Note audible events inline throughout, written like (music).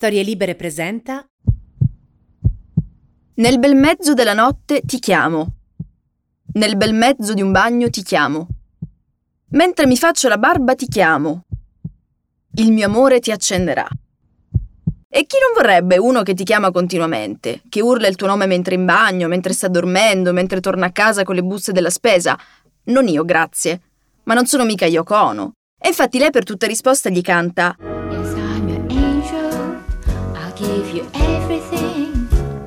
Storie Libere presenta Nel bel mezzo della notte ti chiamo. Nel bel mezzo di un bagno ti chiamo. Mentre mi faccio la barba ti chiamo. Il mio amore ti accenderà. E chi non vorrebbe uno che ti chiama continuamente, che urla il tuo nome mentre in bagno, mentre sta dormendo, mentre torna a casa con le buste della spesa? Non io, grazie. Ma non sono mica Yoko Ono. E infatti lei per tutta risposta gli canta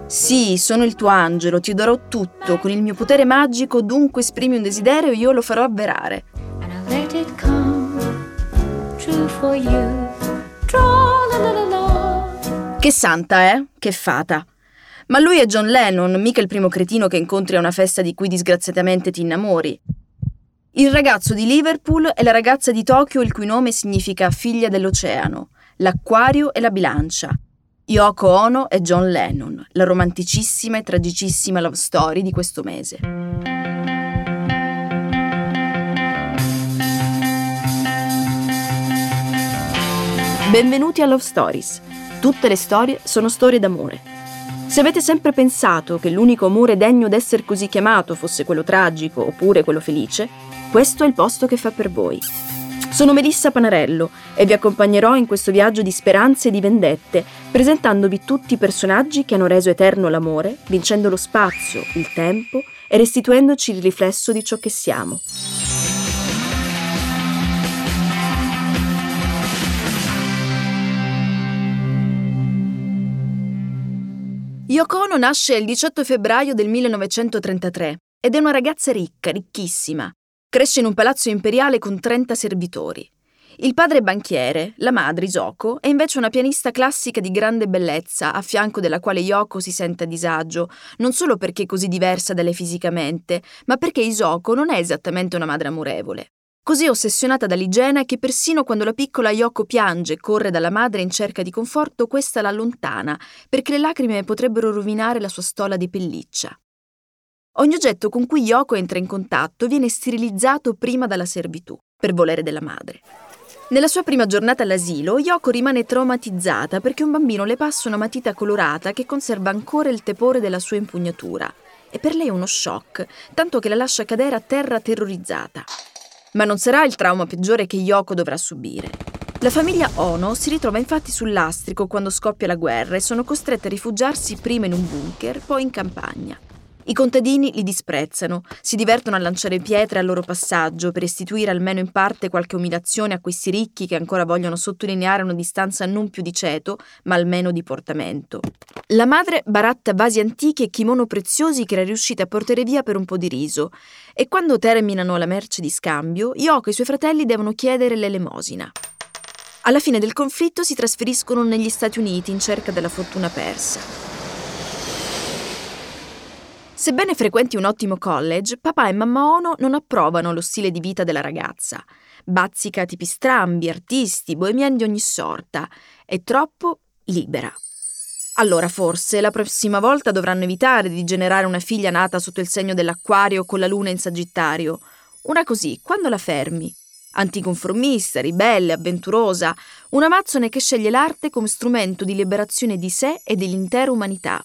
Sì, sono il tuo angelo, ti darò tutto, con il mio potere magico, dunque esprimi un desiderio e io lo farò avverare. Che santa, eh? Che fata. Ma lui è John Lennon, mica il primo cretino che incontri a una festa di cui disgraziatamente ti innamori. Il ragazzo di Liverpool e la ragazza di Tokyo il cui nome significa figlia dell'oceano, l'acquario e la bilancia. Yoko Ono e John Lennon, la romanticissima e tragicissima love story di questo mese. Benvenuti a Love Stories. Tutte le storie sono storie d'amore. Se avete sempre pensato che l'unico amore degno d'essere così chiamato fosse quello tragico oppure quello felice, questo è il posto che fa per voi. Sono Melissa Panarello e vi accompagnerò in questo viaggio di speranze e di vendette, presentandovi tutti i personaggi che hanno reso eterno l'amore, vincendo lo spazio, il tempo e restituendoci il riflesso di ciò che siamo. Yoko nasce il 18 febbraio del 1933 ed è una ragazza ricca, ricchissima. Cresce in un palazzo imperiale con 30 servitori. Il padre è banchiere, la madre, Isoko, è invece una pianista classica di grande bellezza, a fianco della quale Yoko si sente a disagio, non solo perché è così diversa da lei fisicamente, ma perché Isoko non è esattamente una madre amorevole. Così ossessionata dall'igiene che persino quando la piccola Yoko piange e corre dalla madre in cerca di conforto, questa la allontana, perché le lacrime potrebbero rovinare la sua stola di pelliccia. Ogni oggetto con cui Yoko entra in contatto viene sterilizzato prima dalla servitù, per volere della madre. Nella sua prima giornata all'asilo, Yoko rimane traumatizzata perché un bambino le passa una matita colorata che conserva ancora il tepore della sua impugnatura. E per lei è uno shock, tanto che la lascia cadere a terra terrorizzata. Ma non sarà il trauma peggiore che Yoko dovrà subire. La famiglia Ono si ritrova infatti sul lastrico quando scoppia la guerra e sono costrette a rifugiarsi prima in un bunker, poi in campagna. I contadini li disprezzano, si divertono a lanciare pietre al loro passaggio per restituire almeno in parte qualche umiliazione a questi ricchi che ancora vogliono sottolineare una distanza non più di ceto, ma almeno di portamento. La madre baratta vasi antichi e kimono preziosi che era riuscita a portare via per un po' di riso, e quando terminano la merce di scambio, Yoko e i suoi fratelli devono chiedere l'elemosina. Alla fine del conflitto si trasferiscono negli Stati Uniti in cerca della fortuna persa. Sebbene frequenti un ottimo college, papà e mamma Ono non approvano lo stile di vita della ragazza. Bazzica tipi strambi, artisti, bohemiani di ogni sorta. È troppo libera. Allora forse la prossima volta dovranno evitare di generare una figlia nata sotto il segno dell'acquario con la luna in Sagittario. Una così, quando la fermi? Anticonformista, ribelle, avventurosa, una mazzone che sceglie l'arte come strumento di liberazione di sé e dell'intera umanità.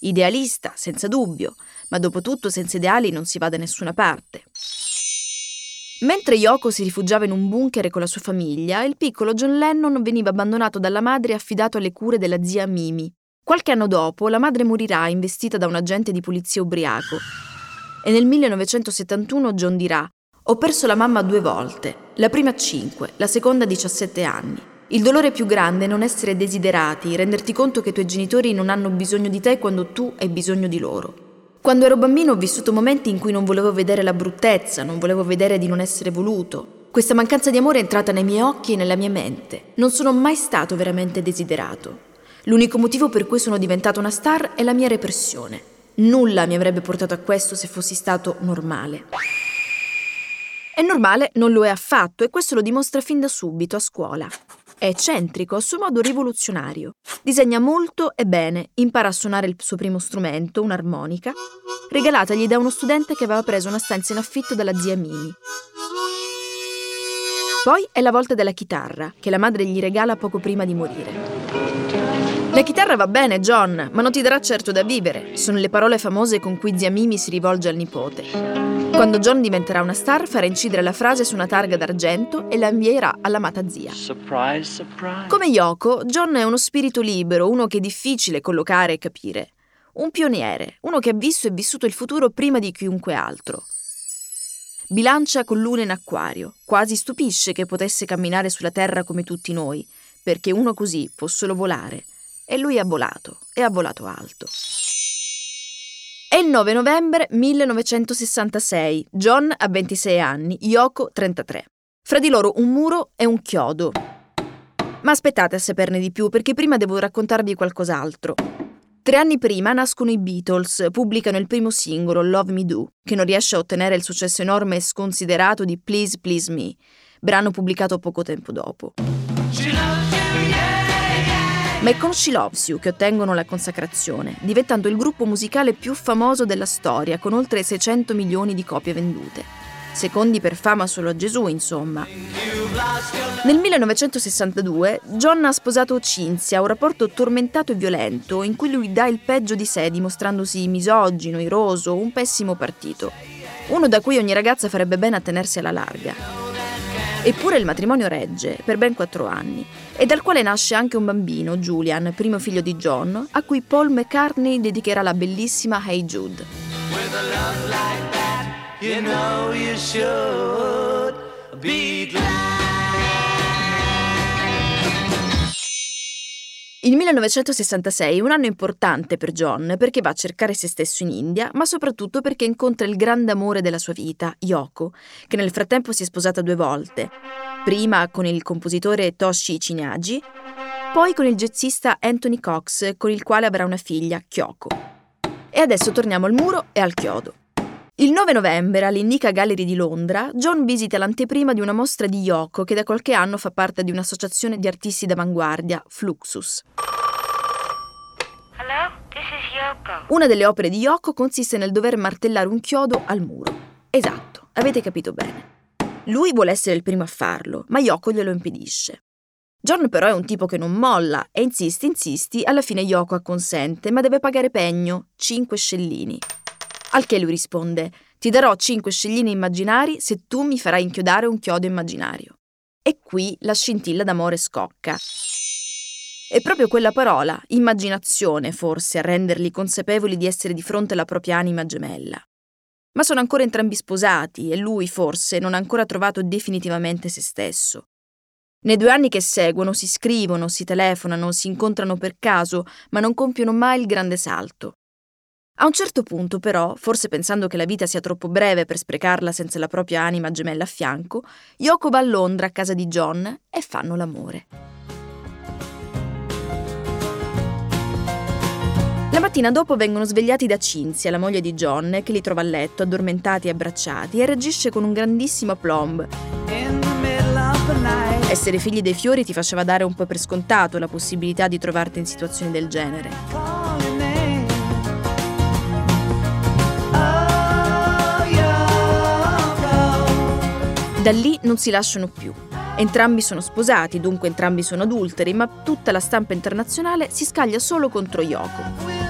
Idealista, senza dubbio, ma dopo tutto senza ideali non si va da nessuna parte. Mentre Yoko si rifugiava in un bunker con la sua famiglia, il piccolo John Lennon veniva abbandonato dalla madre e affidato alle cure della zia Mimi. Qualche anno dopo, la madre morirà investita da un agente di polizia ubriaco. E nel 1971 John dirà: Ho perso la mamma due volte, la prima a 5, la seconda a 17 anni. Il dolore più grande è non essere desiderati, renderti conto che i tuoi genitori non hanno bisogno di te quando tu hai bisogno di loro. Quando ero bambino ho vissuto momenti in cui non volevo vedere la bruttezza, non volevo vedere di non essere voluto. Questa mancanza di amore è entrata nei miei occhi e nella mia mente. Non sono mai stato veramente desiderato. L'unico motivo per cui sono diventata una star è la mia repressione. Nulla mi avrebbe portato a questo se fossi stato normale. E normale non lo è affatto e questo lo dimostra fin da subito a scuola. È eccentrico, a suo modo rivoluzionario. Disegna molto e bene, impara a suonare il suo primo strumento, un'armonica, regalatagli da uno studente che aveva preso una stanza in affitto dalla zia Mimi. Poi è la volta della chitarra, che la madre gli regala poco prima di morire. La chitarra va bene, John, ma non ti darà certo da vivere. Sono le parole famose con cui zia Mimi si rivolge al nipote. Quando John diventerà una star, farà incidere la frase su una targa d'argento e la invierà all'amata zia. Surprise, surprise. Come Yoko, John è uno spirito libero, uno che è difficile collocare e capire. Un pioniere, uno che ha visto e vissuto il futuro prima di chiunque altro. Bilancia con luna in acquario, quasi stupisce che potesse camminare sulla terra come tutti noi, perché uno così può solo volare. E lui ha volato, e ha volato alto. È il 9 novembre 1966. John ha 26 anni, Yoko 33. Fra di loro un muro e un chiodo. Ma aspettate a saperne di più perché prima devo raccontarvi qualcos'altro. Tre anni prima nascono i Beatles, pubblicano il primo singolo, Love Me Do, che non riesce a ottenere il successo enorme e sconsiderato di Please Please Me, brano pubblicato poco tempo dopo. Ma è con She che ottengono la consacrazione, diventando il gruppo musicale più famoso della storia, con oltre 600 milioni di copie vendute. Secondi per fama solo a Gesù, insomma. Nel 1962 John ha sposato Cinzia, un rapporto tormentato e violento in cui lui dà il peggio di sé, dimostrandosi misogino, iroso, un pessimo partito. Uno da cui ogni ragazza farebbe bene a tenersi alla larga. Eppure il matrimonio regge per ben quattro anni e dal quale nasce anche un bambino, Julian, primo figlio di John, a cui Paul McCartney dedicherà la bellissima Hey Jude. You know you Il 1966 è un anno importante per John perché va a cercare se stesso in India, ma soprattutto perché incontra il grande amore della sua vita, Yoko, che nel frattempo si è sposata due volte. Prima con il compositore Toshi Chinagi, poi con il jazzista Anthony Cox, con il quale avrà una figlia, Kyoko. E adesso torniamo al muro e al chiodo. Il 9 novembre all'Indica Gallery di Londra, John visita l'anteprima di una mostra di Yoko che da qualche anno fa parte di un'associazione di artisti d'avanguardia, Fluxus. Hello, this is Yoko. Una delle opere di Yoko consiste nel dover martellare un chiodo al muro. Esatto, avete capito bene. Lui vuole essere il primo a farlo, ma Yoko glielo impedisce. John però è un tipo che non molla e insisti, insisti, alla fine Yoko acconsente, ma deve pagare pegno, 5 scellini. Al che lui risponde: Ti darò cinque scellini immaginari se tu mi farai inchiodare un chiodo immaginario. E qui la scintilla d'amore scocca. È proprio quella parola, immaginazione, forse, a renderli consapevoli di essere di fronte alla propria anima gemella. Ma sono ancora entrambi sposati e lui, forse, non ha ancora trovato definitivamente se stesso. Nei due anni che seguono si scrivono, si telefonano, si incontrano per caso, ma non compiono mai il grande salto. A un certo punto, però, forse pensando che la vita sia troppo breve per sprecarla senza la propria anima gemella a fianco, Yoko va a Londra a casa di John e fanno l'amore. La mattina dopo vengono svegliati da Cinzia, la moglie di John, che li trova a letto, addormentati e abbracciati, e reagisce con un grandissimo aplomb. Essere figli dei fiori ti faceva dare un po' per scontato la possibilità di trovarti in situazioni del genere. Da lì non si lasciano più. Entrambi sono sposati, dunque entrambi sono adulteri, ma tutta la stampa internazionale si scaglia solo contro Yoko.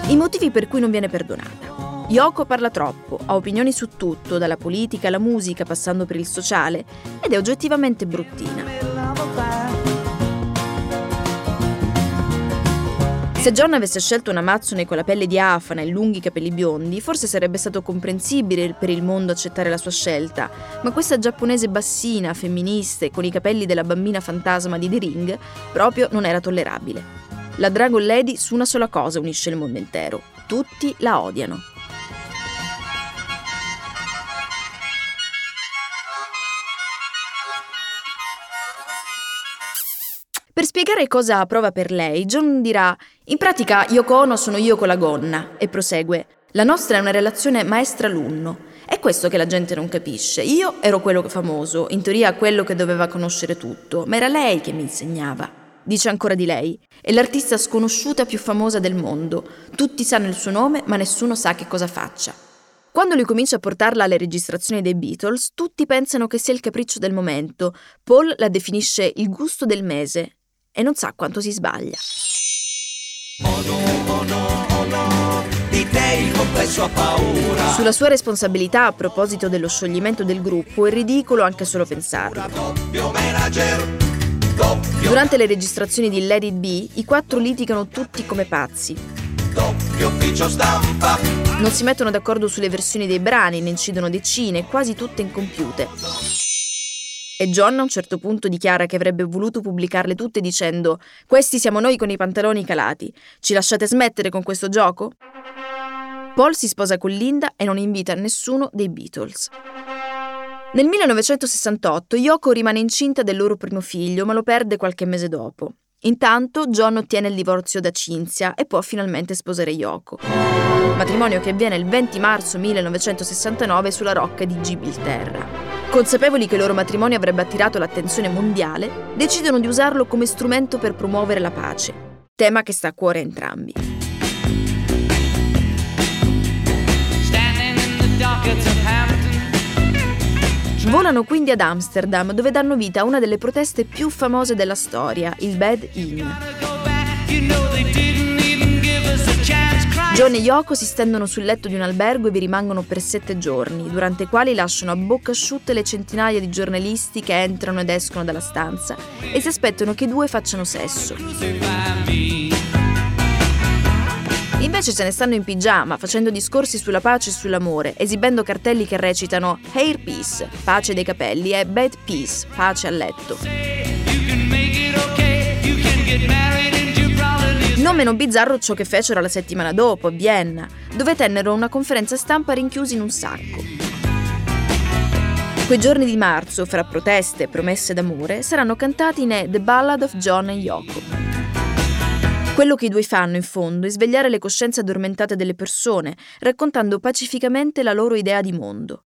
I motivi per cui non viene perdonata. Yoko parla troppo, ha opinioni su tutto, dalla politica alla musica, passando per il sociale, ed è oggettivamente bruttina. Se John avesse scelto una Mazzone con la pelle diafana e lunghi capelli biondi, forse sarebbe stato comprensibile per il mondo accettare la sua scelta, ma questa giapponese bassina, femminista e con i capelli della bambina fantasma di The Ring proprio non era tollerabile. La Dragon Lady su una sola cosa unisce il mondo intero. Tutti la odiano. Spiegare cosa prova per lei, John dirà: In pratica, Yoko Ono sono io con la gonna, e prosegue: La nostra è una relazione maestra-alunno. È questo che la gente non capisce. Io ero quello famoso, in teoria quello che doveva conoscere tutto, ma era lei che mi insegnava. Dice ancora di lei: È l'artista sconosciuta più famosa del mondo. Tutti sanno il suo nome, ma nessuno sa che cosa faccia. Quando lui comincia a portarla alle registrazioni dei Beatles, tutti pensano che sia il capriccio del momento. Paul la definisce il gusto del mese e non sa quanto si sbaglia. Sulla sua responsabilità a proposito dello scioglimento del gruppo è ridicolo anche solo pensarlo. Durante le registrazioni di Let It Be, i quattro litigano tutti come pazzi. Non si mettono d'accordo sulle versioni dei brani, ne incidono decine, quasi tutte incompiute. E John a un certo punto dichiara che avrebbe voluto pubblicarle tutte dicendo Questi siamo noi con i pantaloni calati. Ci lasciate smettere con questo gioco? Paul si sposa con Linda e non invita nessuno dei Beatles. Nel 1968 Yoko rimane incinta del loro primo figlio, ma lo perde qualche mese dopo. Intanto John ottiene il divorzio da Cinzia e può finalmente sposare Yoko. Matrimonio che avviene il 20 marzo 1969 sulla rocca di Gibilterra. Consapevoli che il loro matrimonio avrebbe attirato l'attenzione mondiale, decidono di usarlo come strumento per promuovere la pace, tema che sta a cuore a entrambi. Standing in the dockets of Hampton. Volano quindi ad Amsterdam, dove danno vita a una delle proteste più famose della storia, il Bad. Cry. John e Yoko si stendono sul letto di un albergo e vi rimangono per sette giorni, durante i quali lasciano a bocca asciutte le centinaia di giornalisti che entrano ed escono dalla stanza e si aspettano che i due facciano sesso. Invece se ne stanno in pigiama, facendo discorsi sulla pace e sull'amore, esibendo cartelli che recitano Hair Peace, pace dei capelli, e Bad Peace, pace a letto. Non meno bizzarro ciò che fecero la settimana dopo, a Vienna, dove tennero una conferenza stampa rinchiusi in un sacco. Quei giorni di marzo, fra proteste e promesse d'amore, saranno cantati in The Ballad of John e Yoko. Quello che i due fanno, in fondo, è svegliare le coscienze addormentate delle persone, raccontando pacificamente la loro idea di mondo.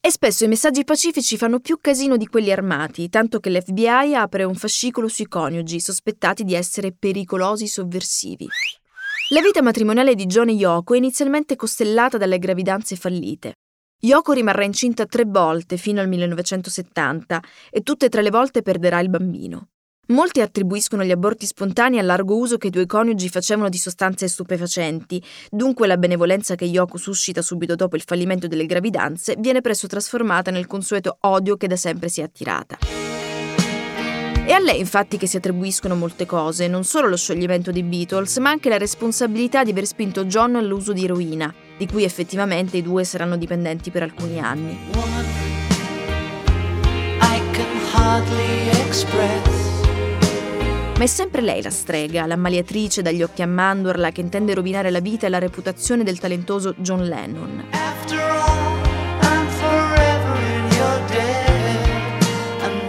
E spesso i messaggi pacifici fanno più casino di quelli armati, tanto che l'FBI apre un fascicolo sui coniugi sospettati di essere pericolosi sovversivi. La vita matrimoniale di John e Yoko è inizialmente costellata dalle gravidanze fallite. Yoko rimarrà incinta tre volte fino al 1970 e tutte e tre le volte perderà il bambino. Molti attribuiscono gli aborti spontanei al largo uso che i due coniugi facevano di sostanze stupefacenti, dunque la benevolenza che Yoko suscita subito dopo il fallimento delle gravidanze viene presto trasformata nel consueto odio che da sempre si è attirata. È a lei infatti che si attribuiscono molte cose, non solo lo scioglimento dei Beatles, ma anche la responsabilità di aver spinto John all'uso di eroina, di cui effettivamente i due saranno dipendenti per alcuni anni. Woman, Ma è sempre lei la strega, l'ammaliatrice dagli occhi a mandorla che intende rovinare la vita e la reputazione del talentoso John Lennon.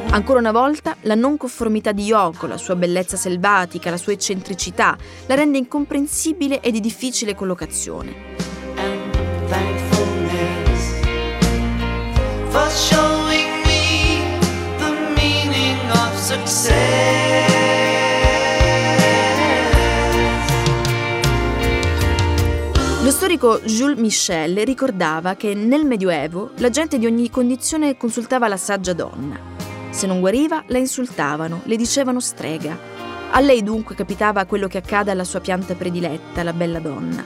Ancora una volta, la non conformità di Yoko, la sua bellezza selvatica, la sua eccentricità, la rende incomprensibile e di difficile collocazione. for showing me the meaning of success. Lo storico Jules Michel ricordava che nel Medioevo la gente di ogni condizione consultava la saggia donna. Se non guariva, la insultavano, le dicevano strega. A lei dunque capitava quello che accade alla sua pianta prediletta, la bella donna.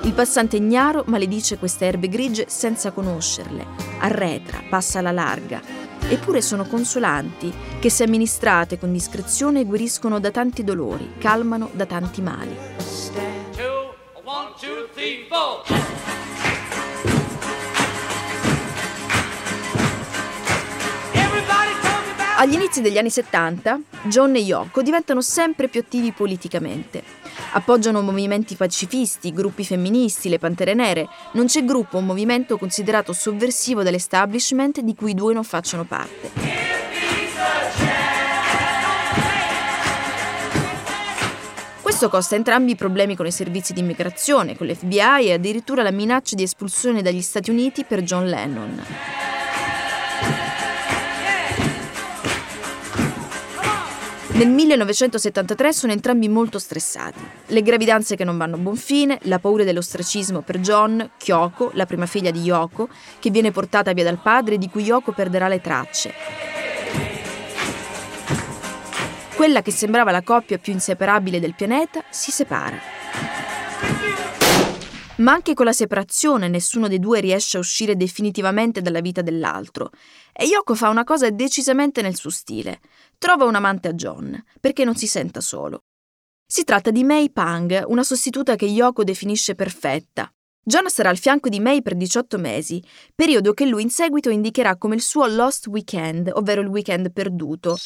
Il passante ignaro maledice queste erbe grigie senza conoscerle, arretra, passa alla larga. Eppure sono consolanti, che se amministrate con discrezione guariscono da tanti dolori, calmano da tanti mali. Agli inizi degli anni 70, John e Yoko diventano sempre più attivi politicamente. Appoggiano movimenti pacifisti, gruppi femministi, le Pantere Nere. Non c'è gruppo o movimento considerato sovversivo dall'establishment di cui i due non facciano parte. Questo costa entrambi problemi con i servizi di immigrazione, con l'FBI e addirittura la minaccia di espulsione dagli Stati Uniti per John Lennon. Nel 1973 sono entrambi molto stressati. Le gravidanze che non vanno a buon fine, la paura dell'ostracismo per John, Kyoko, la prima figlia di Yoko, che viene portata via dal padre di cui Yoko perderà le tracce. Quella che sembrava la coppia più inseparabile del pianeta si separa. Ma anche con la separazione nessuno dei due riesce a uscire definitivamente dalla vita dell'altro. E Yoko fa una cosa decisamente nel suo stile. Trova un amante a John, perché non si senta solo. Si tratta di May Pang, una sostituta che Yoko definisce perfetta. John sarà al fianco di May per 18 mesi, periodo che lui in seguito indicherà come il suo Lost Weekend, ovvero il weekend perduto.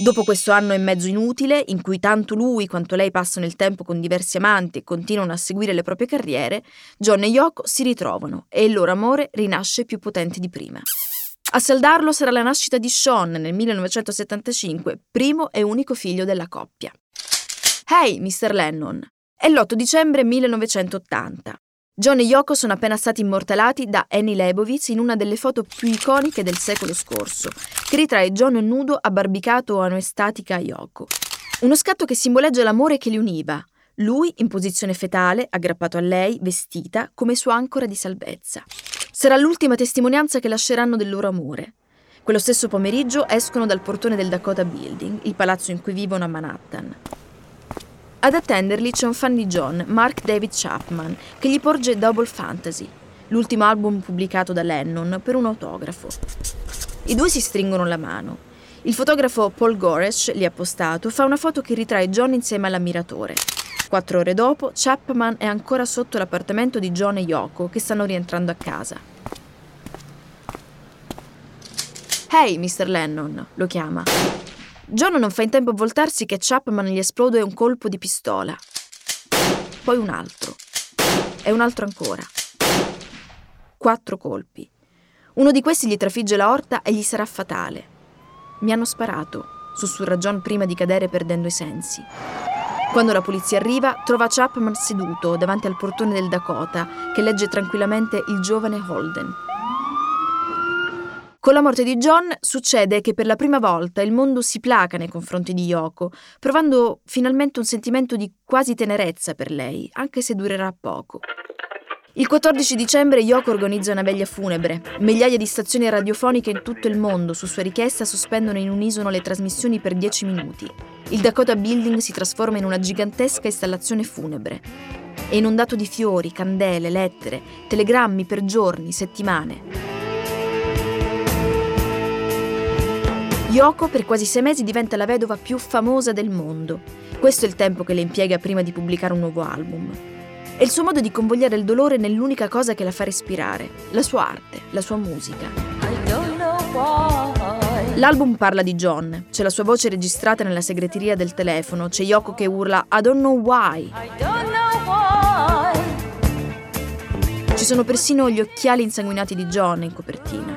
Dopo questo anno e mezzo inutile, in cui tanto lui quanto lei passano il tempo con diversi amanti e continuano a seguire le proprie carriere, John e Yoko si ritrovano e il loro amore rinasce più potente di prima. A saldarlo sarà la nascita di Sean nel 1975, primo e unico figlio della coppia. Hey, Mr. Lennon! È l'8 dicembre 1980. John e Yoko sono appena stati immortalati da Annie Leibovitz in una delle foto più iconiche del secolo scorso, che ritrae John nudo abbarbicato a un'estatica a Yoko. Uno scatto che simboleggia l'amore che li univa, lui in posizione fetale, aggrappato a lei, vestita, come sua ancora di salvezza. Sarà l'ultima testimonianza che lasceranno del loro amore. Quello stesso pomeriggio escono dal portone del Dakota Building, il palazzo in cui vivono a Manhattan. Ad attenderli c'è un fan di John, Mark David Chapman, che gli porge Double Fantasy, l'ultimo album pubblicato da Lennon, per un autografo. I due si stringono la mano. Il fotografo Paul Goresh, lì appostato, fa una foto che ritrae John insieme all'ammiratore. Quattro ore dopo, Chapman è ancora sotto l'appartamento di John e Yoko, che stanno rientrando a casa. Hey, Mr. Lennon, lo chiama. John non fa in tempo a voltarsi che Chapman gli esplode un colpo di pistola. Poi un altro. E un altro ancora. Quattro colpi. Uno di questi gli trafigge la orta e gli sarà fatale. Mi hanno sparato, sussurra John prima di cadere perdendo i sensi. Quando la polizia arriva, trova Chapman seduto davanti al portone del Dakota, che legge tranquillamente il giovane Holden. Con la morte di John succede che per la prima volta il mondo si placa nei confronti di Yoko, provando finalmente un sentimento di quasi tenerezza per lei, anche se durerà poco. Il 14 dicembre Yoko organizza una veglia funebre. Migliaia di stazioni radiofoniche in tutto il mondo, su sua richiesta, sospendono in unisono le trasmissioni per 10 minuti. Il Dakota Building si trasforma in una gigantesca installazione funebre. È inondato di fiori, candele, lettere, telegrammi per giorni, settimane. Yoko per quasi sei mesi diventa la vedova più famosa del mondo. Questo è il tempo che le impiega prima di pubblicare un nuovo album. È il suo modo di convogliare il dolore nell'unica cosa che la fa respirare, la sua arte, la sua musica. L'album parla di John, c'è la sua voce registrata nella segreteria del telefono, c'è Yoko che urla I don't know why. Ci sono persino gli occhiali insanguinati di John in copertina.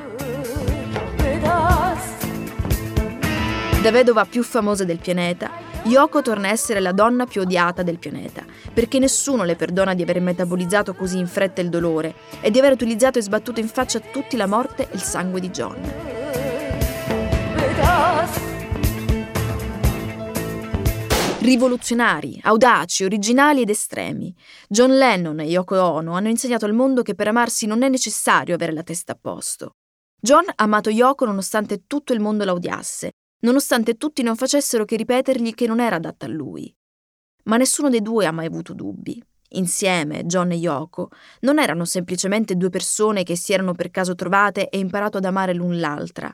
Da vedova più famosa del pianeta, Yoko torna a essere la donna più odiata del pianeta, perché nessuno le perdona di aver metabolizzato così in fretta il dolore e di aver utilizzato e sbattuto in faccia a tutti la morte e il sangue di John. Rivoluzionari, audaci, originali ed estremi, John Lennon e Yoko Ono hanno insegnato al mondo che per amarsi non è necessario avere la testa a posto. John ha amato Yoko nonostante tutto il mondo la odiasse nonostante tutti non facessero che ripetergli che non era adatta a lui. Ma nessuno dei due ha mai avuto dubbi. Insieme, John e Yoko, non erano semplicemente due persone che si erano per caso trovate e imparato ad amare l'un l'altra.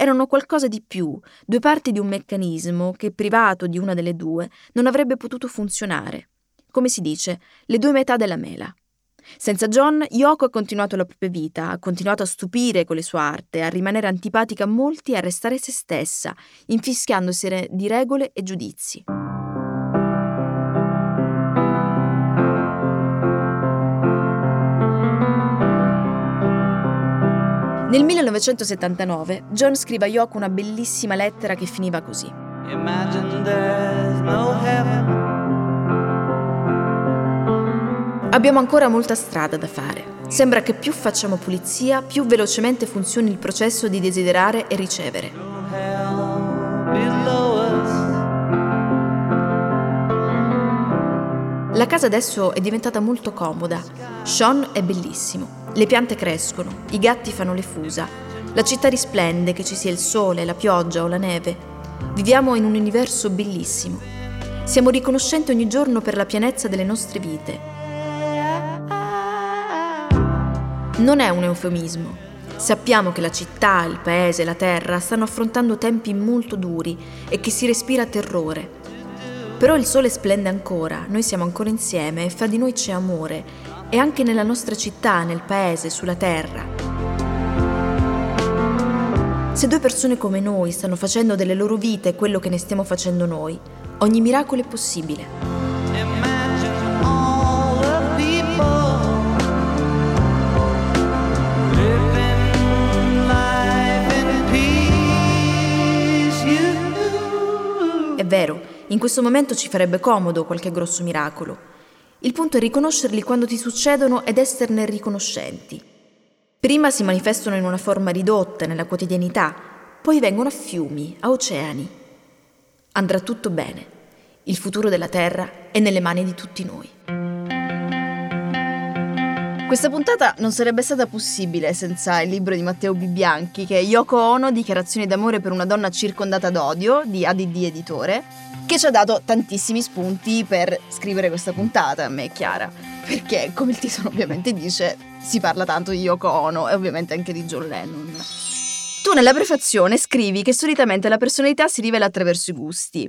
Erano qualcosa di più, due parti di un meccanismo che, privato di una delle due, non avrebbe potuto funzionare. Come si dice, le due metà della mela. Senza John, Yoko ha continuato la propria vita, ha continuato a stupire con le sue arte, a rimanere antipatica a molti e a restare se stessa, infischiandosene di regole e giudizi. Nel 1979 John scrive a Yoko una bellissima lettera che finiva così. Abbiamo ancora molta strada da fare. Sembra che più facciamo pulizia, più velocemente funzioni il processo di desiderare e ricevere. La casa adesso è diventata molto comoda. Sean è bellissimo. Le piante crescono, i gatti fanno le fusa. La città risplende, che ci sia il sole, la pioggia o la neve. Viviamo in un universo bellissimo. Siamo riconoscenti ogni giorno per la pienezza delle nostre vite Non è un eufemismo. Sappiamo che la città, il paese, la terra stanno affrontando tempi molto duri e che si respira terrore. Però il sole splende ancora, noi siamo ancora insieme e fra di noi c'è amore, e anche nella nostra città, nel paese, sulla terra. Se due persone come noi stanno facendo delle loro vite quello che ne stiamo facendo noi, ogni miracolo è possibile. È vero, in questo momento ci farebbe comodo qualche grosso miracolo. Il punto è riconoscerli quando ti succedono ed esserne riconoscenti. Prima si manifestano in una forma ridotta nella quotidianità, poi vengono a fiumi, a oceani. Andrà tutto bene. Il futuro della Terra è nelle mani di tutti noi. Questa puntata non sarebbe stata possibile senza il libro di Matteo Bibianchi, che è Yoko Ono, Dichiarazioni d'amore per una donna circondata d'odio, di ADD Editore, che ci ha dato tantissimi spunti per scrivere questa puntata, a me è chiara. Perché, come il titolo ovviamente dice, si parla tanto di Yoko Ono e ovviamente anche di John Lennon. Tu nella prefazione scrivi che solitamente la personalità si rivela attraverso i gusti.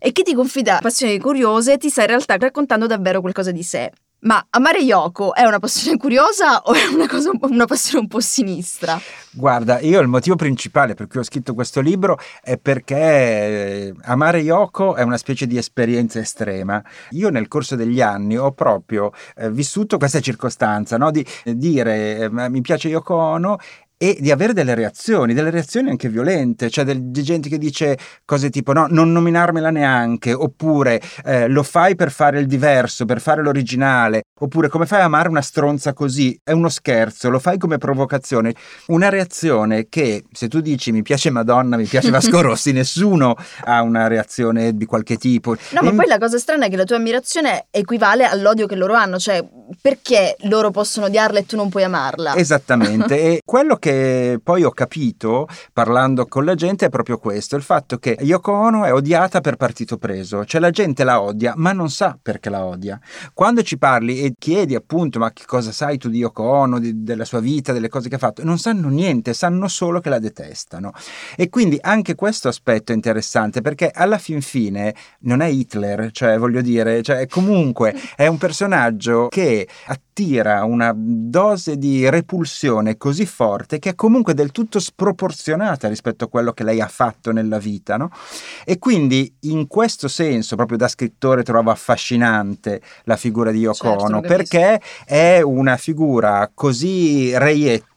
E chi ti confida passioni curiose ti sta in realtà raccontando davvero qualcosa di sé. Ma amare Yoko è una passione curiosa o è una, cosa una passione un po' sinistra? Guarda, io il motivo principale per cui ho scritto questo libro è perché eh, amare Yoko è una specie di esperienza estrema. Io nel corso degli anni ho proprio eh, vissuto questa circostanza, no? di eh, dire eh, "Ma mi piace Yoko Ono e di avere delle reazioni, delle reazioni anche violente, cioè del- di gente che dice cose tipo no, non nominarmela neanche, oppure eh, lo fai per fare il diverso, per fare l'originale, oppure come fai a amare una stronza così? È uno scherzo, lo fai come provocazione. Una reazione che se tu dici mi piace Madonna, mi piace Vasco (laughs) Rossi, nessuno ha una reazione di qualche tipo. No, ma E- poi la cosa strana è che la tua ammirazione equivale all'odio che loro hanno, cioè perché loro possono odiarla e tu non puoi amarla? Esattamente, e quello che poi ho capito parlando con la gente è proprio questo, il fatto che Yoko Ono è odiata per partito preso, cioè la gente la odia ma non sa perché la odia. Quando ci parli e chiedi appunto ma che cosa sai tu di Yoko Ono, di- della sua vita, delle cose che ha fatto, non sanno niente, sanno solo che la detestano. E quindi anche questo aspetto è interessante perché alla fin fine non è Hitler, cioè voglio dire, cioè comunque è un personaggio che attira una dose di repulsione così forte che è comunque del tutto sproporzionata rispetto a quello che lei ha fatto nella vita, no? E quindi in questo senso, proprio da scrittore, trovo affascinante la figura di Yoko Certo, Ono perché è una figura così reietta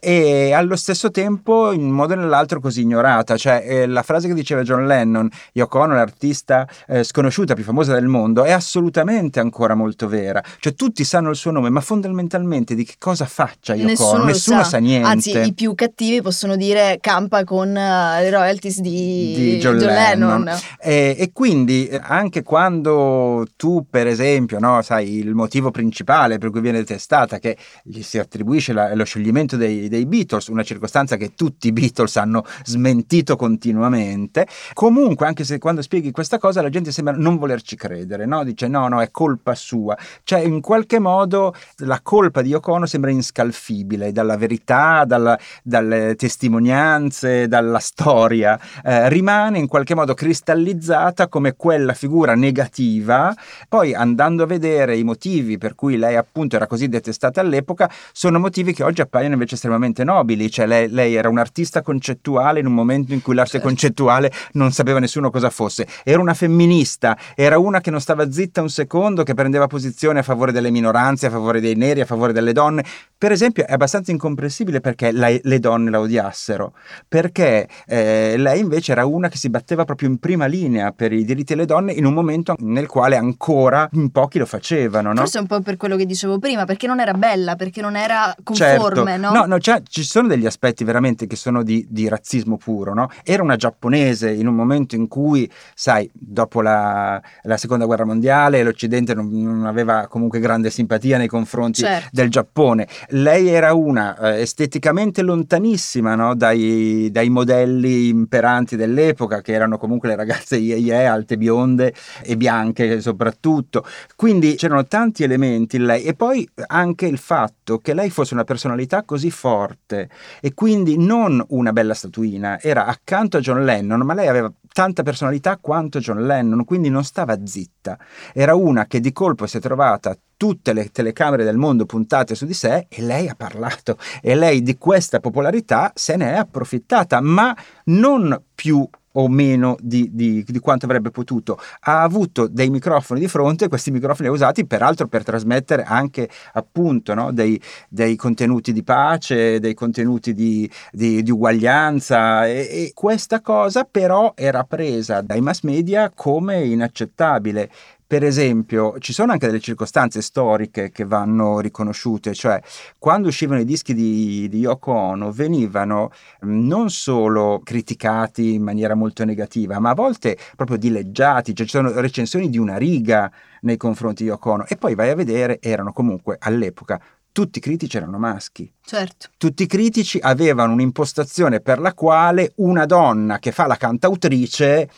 e allo stesso tempo in un modo o nell'altro così ignorata cioè eh, la frase che diceva John Lennon Yoko Ono l'artista eh, sconosciuta più famosa del mondo è assolutamente ancora molto vera cioè tutti sanno il suo nome ma fondamentalmente di che cosa faccia Yoko Nessuno, Ono nessuno sa. sa niente Anzi, i più cattivi possono dire campa con eh, le royalties di, di John, John Lennon. Lennon. E, e quindi eh, anche quando tu, per esempio, no, sai il motivo principale per cui viene detestata, che gli si attribuisce la- lo scioglimento dei, dei Beatles, una circostanza che tutti i Beatles hanno smentito continuamente, comunque anche se quando spieghi questa cosa la gente sembra non volerci credere, no? dice no, no, è colpa sua, cioè in qualche modo la colpa di Yoko Ono sembra inscalfibile dalla verità, dalla- dalle testimonianze, dalla storia, eh, rimane in qualche modo cristallizzata come quella figura negativa. Poi andando a vedere i motivi per cui lei appunto era così detestata all'epoca, sono motivi che oggi appaiono invece estremamente nobili, cioè lei, lei era un artista concettuale in un momento in cui l'arte Certo. concettuale non sapeva nessuno cosa fosse, era una femminista, era una che non stava zitta un secondo, che prendeva posizione a favore delle minoranze, a favore dei neri, a favore delle donne. Per esempio è abbastanza incomprensibile perché la- le donne la odiassero, perché eh, lei invece era una che si batteva proprio in prima linea per i diritti delle donne in un momento nel quale ancora in pochi lo facevano, no? Forse è un po' per quello che dicevo prima, perché non era bella, perché non era conforme. Me, no? No, no, c'è- ci sono degli aspetti veramente che sono di, di razzismo puro, no? Era una giapponese in un momento in cui, sai, dopo la, la seconda guerra mondiale l'Occidente non, non aveva comunque grande simpatia nei confronti Certo. del Giappone. Lei era una eh, esteticamente lontanissima no? dai, dai modelli imperanti dell'epoca, che erano comunque le ragazze ye ye, alte bionde e bianche soprattutto. Quindi c'erano tanti elementi in lei e poi anche il fatto che lei fosse una personalità così forte e quindi non una bella statuina, era accanto a John Lennon, ma lei aveva tanta personalità quanto John Lennon, quindi non stava zitta. Era una che di colpo si è trovata tutte le telecamere del mondo puntate su di sé e lei ha parlato e lei di questa popolarità se ne è approfittata, ma non più o meno di, di- di quanto avrebbe potuto. Ha avuto dei microfoni di fronte, questi microfoni usati peraltro per trasmettere anche appunto no, dei, dei contenuti di pace, dei contenuti di, di- di uguaglianza e, e questa cosa però era presa dai mass media come inaccettabile. Per esempio, ci sono anche delle circostanze storiche che vanno riconosciute, cioè quando uscivano i dischi di, di Yoko Ono venivano non solo criticati in maniera molto negativa, ma a volte proprio dileggiati, cioè ci sono recensioni di una riga nei confronti di Yoko Ono e poi vai a vedere, erano comunque all'epoca tutti i critici erano maschi. Certo. Tutti i critici avevano un'impostazione per la quale una donna che fa la cantautrice,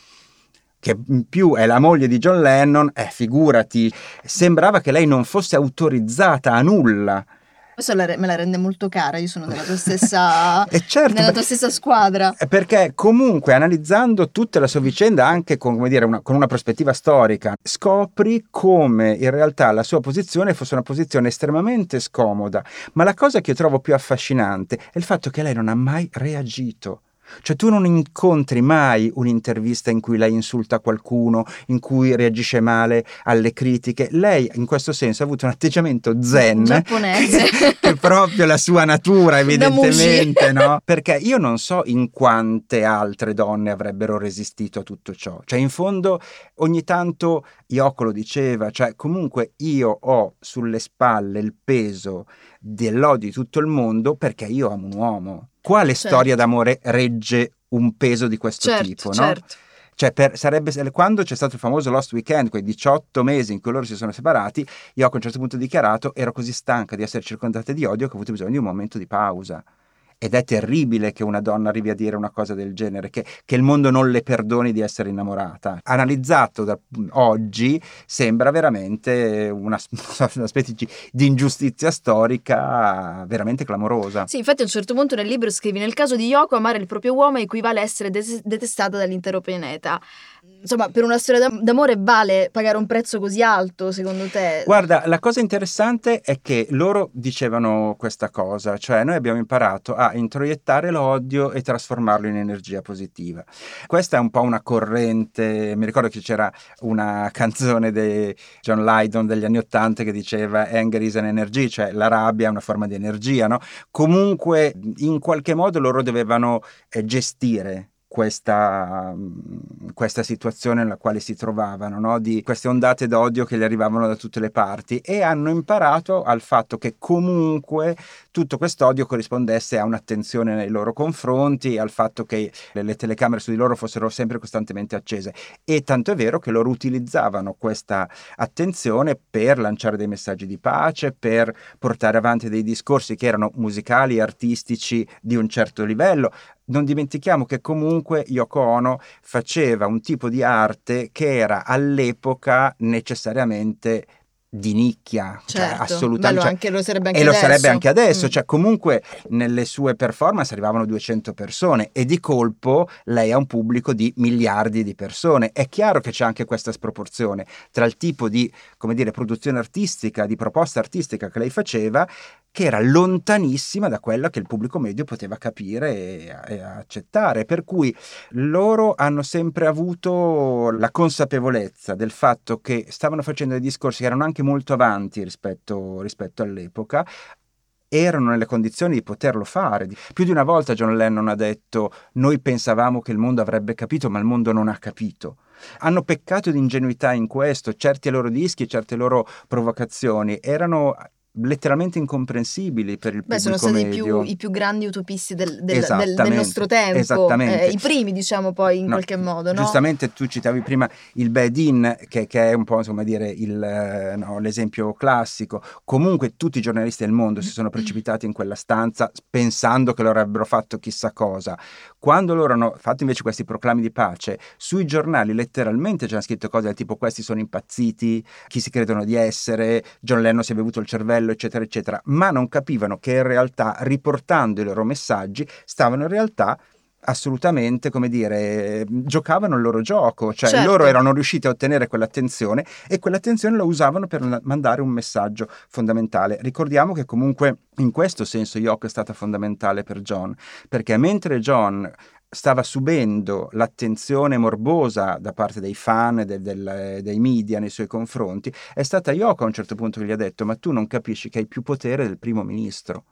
che in più è la moglie di John Lennon, eh, figurati, sembrava che lei non fosse autorizzata a nulla. Questo me la rende molto cara, io sono nella tua stessa, (laughs) E certo, nella tua stessa squadra. Eh, Perché comunque analizzando tutta la sua vicenda anche con, come dire, una, con una prospettiva storica, scopri come in realtà la sua posizione fosse una posizione estremamente scomoda. Ma la cosa che io trovo più affascinante è il fatto che lei non ha mai reagito. Cioè tu non incontri mai un'intervista in cui lei insulta qualcuno, in cui reagisce male alle critiche. Lei in questo senso ha avuto un atteggiamento zen, (laughs) Giapponese. (laughs) che è proprio la sua natura evidentemente, no? Perché io non so in quante altre donne avrebbero resistito a tutto ciò. Cioè in fondo ogni tanto Yoko lo diceva, cioè comunque io ho sulle spalle il peso dell'odio di tutto il mondo perché io amo un uomo. Quale Certo. storia d'amore regge un peso di questo certo, tipo, no? certo. Cioè, per- sarebbe, quando c'è stato il famoso Lost Weekend, quei 18 mesi in cui loro si sono separati, io a un certo punto ho dichiarato ero così stanca di essere circondata di odio che ho avuto bisogno di un momento di pausa. Ed è terribile che una donna arrivi a dire una cosa del genere, che, che il mondo non le perdoni di essere innamorata. Analizzato da oggi sembra veramente una, (laughs) una specie di- ingiustizia storica veramente clamorosa. Sì, infatti a un certo punto nel libro scrivi nel caso di Yoko amare il proprio uomo equivale a essere detestata dall'intero pianeta. Insomma, per una storia d'am- d'amore vale pagare un prezzo così alto, secondo te? Guarda, la cosa interessante è che loro dicevano questa cosa, cioè noi abbiamo imparato a introiettare l'odio e trasformarlo in energia positiva. Questa è un po' una corrente, mi ricordo che c'era una canzone di John Lydon degli anni Ottanta che diceva anger is an energy, cioè la rabbia è una forma di energia, no? Comunque in qualche modo loro dovevano eh, gestire questa, mm, questa situazione nella quale si trovavano, no? di queste ondate d'odio che gli arrivavano da tutte le parti e hanno imparato al fatto che comunque tutto quest'odio corrispondesse a un'attenzione nei loro confronti al fatto che le, le telecamere su di loro fossero sempre costantemente accese e tanto è vero che loro utilizzavano questa attenzione per lanciare dei messaggi di pace, per portare avanti dei discorsi che erano musicali artistici di un certo livello. Non dimentichiamo che comunque Yoko Ono faceva un tipo di arte che era all'epoca necessariamente di nicchia, cioè certo. assolutamente. Bello, cioè, anche, lo sarebbe anche e lo adesso. sarebbe anche adesso, Mm. cioè comunque nelle sue performance arrivavano 200 persone e di colpo lei ha un pubblico di miliardi di persone. È chiaro che c'è anche questa sproporzione tra il tipo di, come dire, produzione artistica, di proposta artistica che lei faceva che era lontanissima da quella che il pubblico medio poteva capire e, e accettare. Per cui loro hanno sempre avuto la consapevolezza del fatto che stavano facendo dei discorsi che erano anche molto avanti rispetto, rispetto all'epoca. Erano nelle condizioni di poterlo fare. Più di una volta John Lennon ha detto: Noi pensavamo che il mondo avrebbe capito, ma il mondo non ha capito. Hanno peccato di ingenuità in questo. Certi loro dischi, certe loro provocazioni erano letteralmente incomprensibili per il Beh, pubblico sono stati i più, i più grandi utopisti del, del- del- del nostro tempo, eh, i primi diciamo poi in No, qualche modo, no? Giustamente tu citavi prima il Bed-In, che, che è un po' insomma dire il, eh, no, l'esempio classico. Comunque tutti i giornalisti del mondo si sono precipitati in quella stanza pensando che loro avrebbero fatto chissà cosa. Quando loro hanno fatto invece questi proclami di pace, sui giornali letteralmente c'erano scritto cose del tipo questi sono impazziti, chi si credono di essere, John Lennon si è bevuto il cervello, eccetera, eccetera, ma non capivano che in realtà riportando i loro messaggi stavano in realtà assolutamente, come dire, giocavano il loro gioco, cioè Certo. loro erano riusciti a ottenere quell'attenzione e quell'attenzione la usavano per mandare un messaggio fondamentale. Ricordiamo che comunque in questo senso Yoko è stata fondamentale per John, perché mentre John stava subendo l'attenzione morbosa da parte dei fan e del- del- dei media nei suoi confronti, è stata Yoko a un certo punto che gli ha detto ma tu non capisci che hai più potere del primo ministro,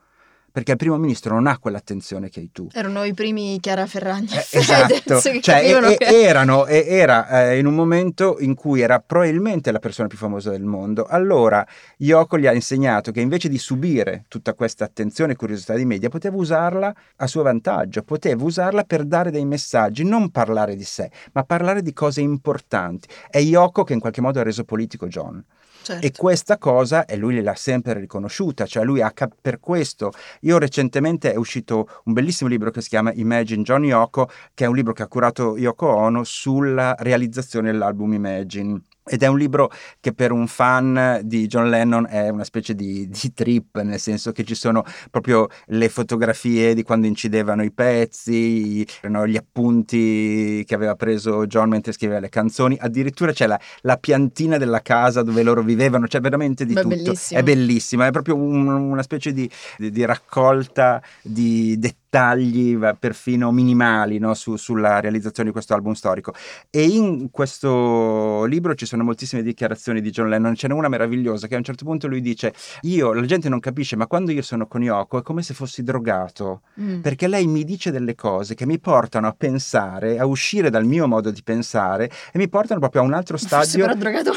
perché il primo ministro non ha quell'attenzione che hai tu. Erano i primi Chiara Ferragni Eh, esatto, cioè, e- che- erano, e- era eh, in un momento in cui era probabilmente la persona più famosa del mondo. Allora Yoko gli ha insegnato che invece di subire tutta questa attenzione e curiosità dei media, poteva usarla a suo vantaggio, poteva usarla per dare dei messaggi, non parlare di sé, ma parlare di cose importanti. È Yoko che in qualche modo ha reso politico John. Certo. E questa cosa, e lui l'ha sempre riconosciuta, cioè lui ha cap- per questo, io recentemente è uscito un bellissimo libro che si chiama Imagine John Yoko, che è un libro che ha curato Yoko Ono sulla realizzazione dell'album Imagine. Ed è un libro che per un fan di John Lennon è una specie di, di trip, nel senso che ci sono proprio le fotografie di quando incidevano i pezzi, no, gli appunti che aveva preso John mentre scriveva le canzoni, addirittura c'è la, la piantina della casa dove loro vivevano, c'è veramente di Beh, tutto. bellissimo. È bellissima, è proprio un- una specie di, di- di raccolta di dettagli va, perfino minimali no, su- sulla realizzazione di questo album storico. E in questo libro ci sono moltissime dichiarazioni di John Lennon, ce n'è una meravigliosa che a un certo punto lui dice, io, la gente non capisce, ma quando io sono con Yoko è come se fossi drogato Mm. perché lei mi dice delle cose che mi portano a pensare, a uscire dal mio modo di pensare e mi portano proprio a un altro stadio. però drogato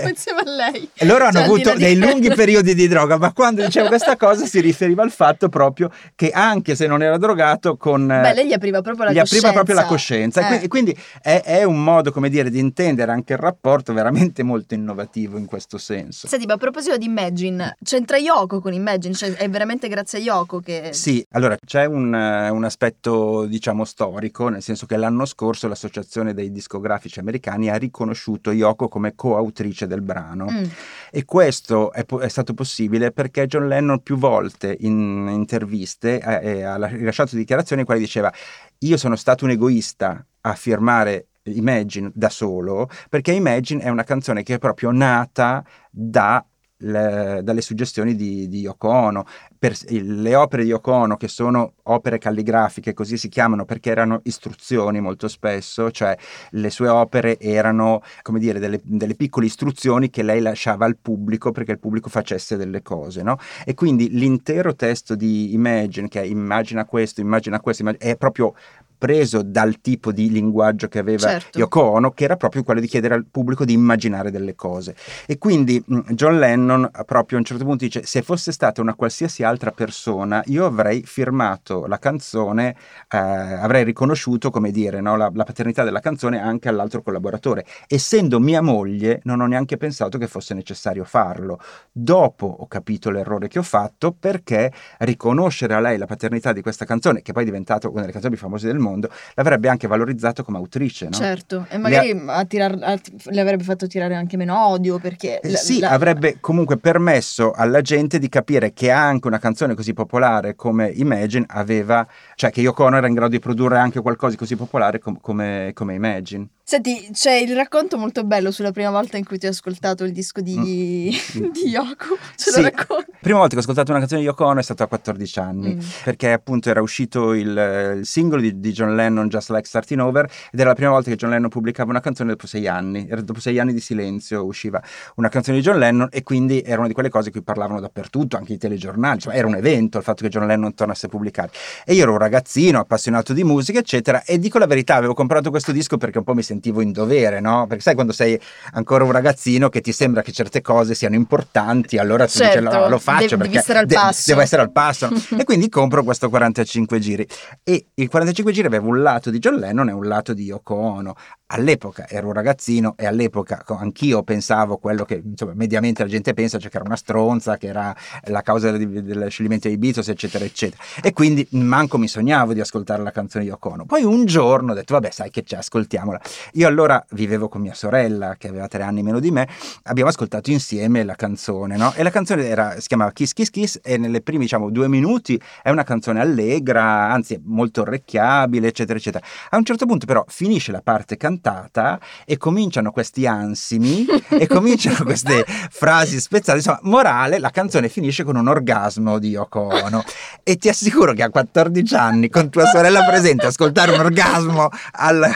Beh, (laughs) insieme a lei. E loro hanno Cioè, avuto dei (laughs) lunghi periodi di droga, ma quando diceva questa cosa si riferiva al fatto proprio che anche se non era drogato, con Beh, lei gli apriva proprio la gli coscienza. apriva proprio la coscienza. E Eh. quindi, quindi è, è un modo, come dire, di intendere anche il rapporto veramente molto innovativo in questo senso. Senti, ma a proposito di Imagine, c'entra Yoko con Imagine? Cioè, è veramente grazie a Yoko che... Sì, allora c'è un, eh, un aspetto diciamo storico, nel senso che l'anno scorso l'associazione dei discografici americani ha riconosciuto Yoko come coautrice del brano Mm. e questo è, è stato possibile perché John Lennon più volte in interviste eh, eh, ha la- rilasciato dichiarazioni in cui diceva io sono stato un egoista a firmare Imagine da solo perché Imagine è una canzone che è proprio nata da le- dalle suggestioni di, di Yoko Ono. Per, le opere di Yoko Ono, che sono opere calligrafiche, così si chiamano, perché erano istruzioni molto spesso, cioè le sue opere erano, come dire, delle, delle piccole istruzioni che lei lasciava al pubblico perché il pubblico facesse delle cose, no? E quindi l'intero testo di Imagine, che è immagina questo, immagina questo, immagina- è proprio preso dal tipo di linguaggio che aveva Certo. Yoko Ono, che era proprio quello di chiedere al pubblico di immaginare delle cose. E quindi mh, John Lennon eh, proprio a un certo punto dice, se fosse stata una qualsiasi altra persona, io avrei firmato la canzone, eh, avrei riconosciuto, come dire, no, la, la paternità della canzone anche all'altro collaboratore. Essendo mia moglie, non ho neanche pensato che fosse necessario farlo. Dopo ho capito l'errore che ho fatto perché riconoscere a lei la paternità di questa canzone, che poi è diventata una delle canzoni più famose del mondo, l'avrebbe anche valorizzato come autrice, no? Certo, e magari a tirar- a- le avrebbe fatto tirare anche meno odio perché... Eh, la- sì, la- avrebbe comunque permesso alla gente di capire che anche una canzone così popolare come Imagine aveva, cioè che Yoko Ono era in grado di produrre anche qualcosa di così popolare com- come, come Imagine. Senti, c'è il racconto molto bello sulla prima volta in cui ti ho ascoltato il disco di, Mm. (laughs) di Yoko. Ce Sì. lo racconti? Prima volta che ho ascoltato una canzone di Yoko Ono è stato a 14 anni, Mm. perché appunto era uscito il, il singolo di, di John Lennon, Just Like Starting Over, ed era la prima volta che John Lennon pubblicava una canzone dopo sei anni. Era dopo sei anni di silenzio usciva una canzone di John Lennon e quindi era una di quelle cose che parlavano dappertutto, anche i telegiornali, insomma, era un evento il fatto che John Lennon tornasse a pubblicare. E io ero un ragazzino appassionato di musica, eccetera, e dico la verità, avevo comprato questo disco perché un po' mi sentivo in dovere, no? Perché sai quando sei ancora un ragazzino che ti sembra che certe cose siano importanti, allora tu Certo, dici "No, lo faccio devi- perché devi stare al de- passo." devo essere al passo. (laughs) e quindi compro questo 45 giri. E il 45 giri aveva un lato di John Lennon e un lato di Yoko Ono. All'epoca ero un ragazzino e all'epoca anch'io pensavo quello che insomma, mediamente la gente pensa, cioè che era una stronza, che era la causa del, del scioglimento dei Beatles, eccetera, eccetera. E quindi manco mi sognavo di ascoltare la canzone di Yoko Ono. Poi un giorno ho detto, vabbè, sai che c'è, ascoltiamola. Io allora vivevo con mia sorella, che aveva tre anni meno di me, abbiamo ascoltato insieme la canzone, no? E la canzone era, si chiamava Kiss Kiss Kiss e nelle primi, diciamo, due minuti è una canzone allegra, anzi molto orecchiabile, eccetera, eccetera. A un certo punto però finisce la parte cantata e cominciano questi ansimi e cominciano (laughs) queste frasi spezzate. Insomma, morale, la canzone finisce con un orgasmo di Yoko Ono. E ti assicuro che a 14 anni, con tua sorella presente, ascoltare un orgasmo al,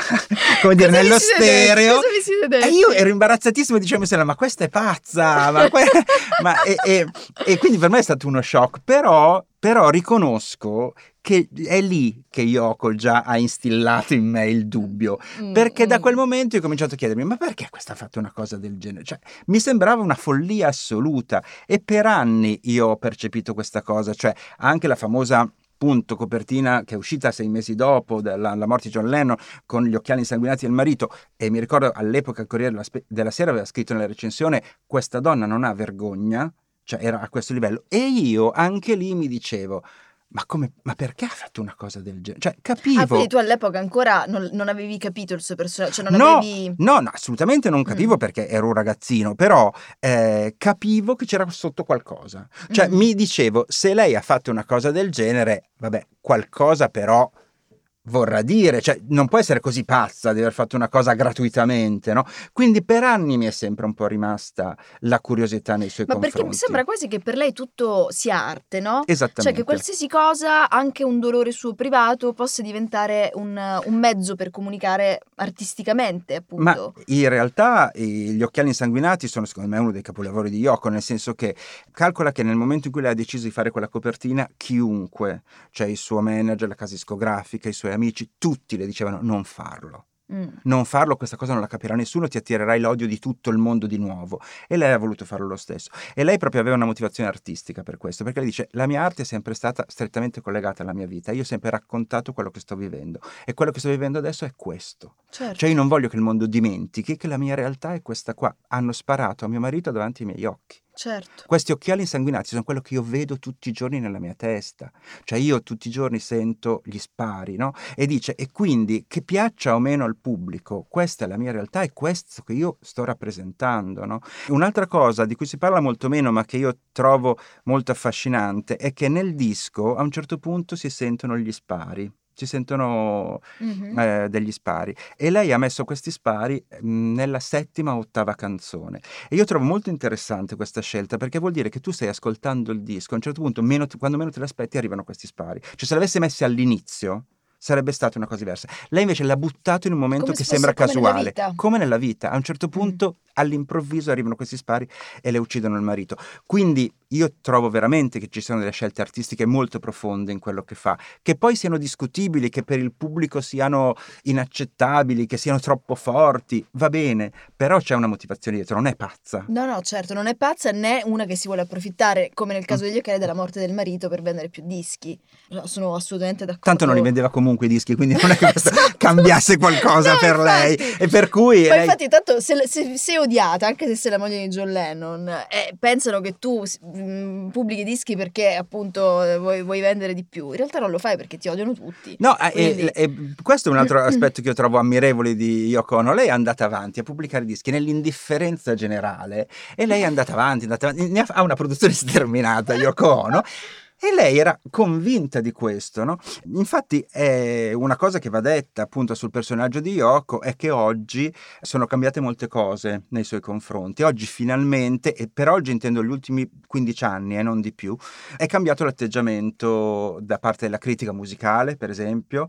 come dire, Cosa nello stereo. E io ero imbarazzatissimo, dicevo a mia sorella, ma questa è pazza, ma que- (laughs) ma- e, e- e quindi per me è stato uno shock, però, però riconosco che è lì che Yoko già ha instillato in me il dubbio, Mm, perché da mm. quel momento io ho cominciato a chiedermi, ma perché questa ha fatto una cosa del genere? Cioè, mi sembrava una follia assoluta e per anni io ho percepito questa cosa, cioè anche la famosa appunto copertina che è uscita sei mesi dopo dalla la morte di John Lennon con gli occhiali insanguinati del marito e mi ricordo all'epoca il Corriere della, della Sera aveva scritto nella recensione questa donna non ha vergogna cioè era a questo livello e io anche lì mi dicevo ma come ma perché ha fatto una cosa del genere cioè capivo Ah, quindi tu all'epoca ancora non, non avevi capito il suo personaggio, cioè non No, avevi... No, no, assolutamente non capivo Mm. perché ero un ragazzino, però eh, capivo che c'era sotto qualcosa. Cioè Mm. mi dicevo, se lei ha fatto una cosa del genere, vabbè, qualcosa però vorrà dire, cioè non può essere così pazza di aver fatto una cosa gratuitamente, no? Quindi per anni mi è sempre un po' rimasta la curiosità nei suoi Ma confronti. perché mi sembra quasi che per lei tutto sia arte, no? Esattamente. Cioè che qualsiasi cosa, anche un dolore suo privato, possa diventare un, un mezzo per comunicare artisticamente, Ma appunto. in realtà i- gli occhiali insanguinati sono secondo me uno dei capolavori di Yoko, nel senso che calcola che nel momento in cui lei ha deciso di fare quella copertina, chiunque, cioè il suo manager, la casa discografica, i suoi amici, tutti le dicevano non farlo. Mm. Non farlo, questa cosa non la capirà nessuno, ti attirerai l'odio di tutto il mondo di nuovo. E lei ha voluto farlo lo stesso. E lei proprio aveva una motivazione artistica per questo, perché lei dice: La mia arte è sempre stata strettamente collegata alla mia vita. Io ho sempre raccontato quello che sto vivendo. E quello che sto vivendo adesso è questo. Certo. Cioè io non voglio che il mondo dimentichi che la mia realtà è questa qua. Hanno sparato a mio marito davanti ai miei occhi. Certo. Questi occhiali insanguinati sono quello che io vedo tutti i giorni nella mia testa. Cioè io tutti i giorni sento gli spari, no? E dice, e quindi che piaccia o meno al pubblico, questa è la mia realtà e questo che io sto rappresentando, no? Un'altra cosa di cui si parla molto meno, ma che io trovo molto affascinante, è che nel disco a un certo punto si sentono gli spari. Si sentono Mhm. eh, degli spari. E lei ha messo questi spari mh, nella settima o ottava canzone. E io trovo molto interessante questa scelta perché vuol dire che tu stai ascoltando il disco a un certo punto meno quando meno te l'aspetti arrivano questi spari. Cioè se l'avesse messi all'inizio sarebbe stata una cosa diversa lei invece l'ha buttato in un momento Come che sembra come nella casuale vita. come nella vita a un certo Mm. punto all'improvviso arrivano questi spari e le uccidono il marito quindi io trovo veramente che ci siano delle scelte artistiche molto profonde in quello che fa che poi siano discutibili, che per il pubblico siano inaccettabili, che siano troppo forti, va bene, però c'è una motivazione dietro, non è pazza. No, no, certo, non è pazza né una che si vuole approfittare, come nel caso degli occhiali, della morte del marito per vendere più dischi. No, sono assolutamente d'accordo. Tanto non li vendeva comunque i dischi, quindi non è (laughs) che questo cambiasse qualcosa No, per lei. infatti. E per cui Ma lei- infatti, tanto se, se, se odiata, anche se sei la moglie di John Lennon, eh, pensano che tu mm, pubblichi dischi perché appunto eh, vuoi, vuoi vendere di più. In realtà non lo fai perché ti odiano tutti. No, eh, Quindi- e- e questo è un altro (clears throat) aspetto che io trovo ammirevole di Yoko Ono. Lei è andata avanti a pubblicare dischi nell'indifferenza generale e lei è andata avanti, andata avanti ha una produzione (laughs) sterminata Yoko Ono. E lei era convinta di questo, no? Infatti è una cosa che va detta appunto sul personaggio di Yoko è che oggi sono cambiate molte cose nei suoi confronti. Oggi finalmente, e per oggi intendo gli ultimi 15 anni e non di più, è cambiato l'atteggiamento da parte della critica musicale, per esempio,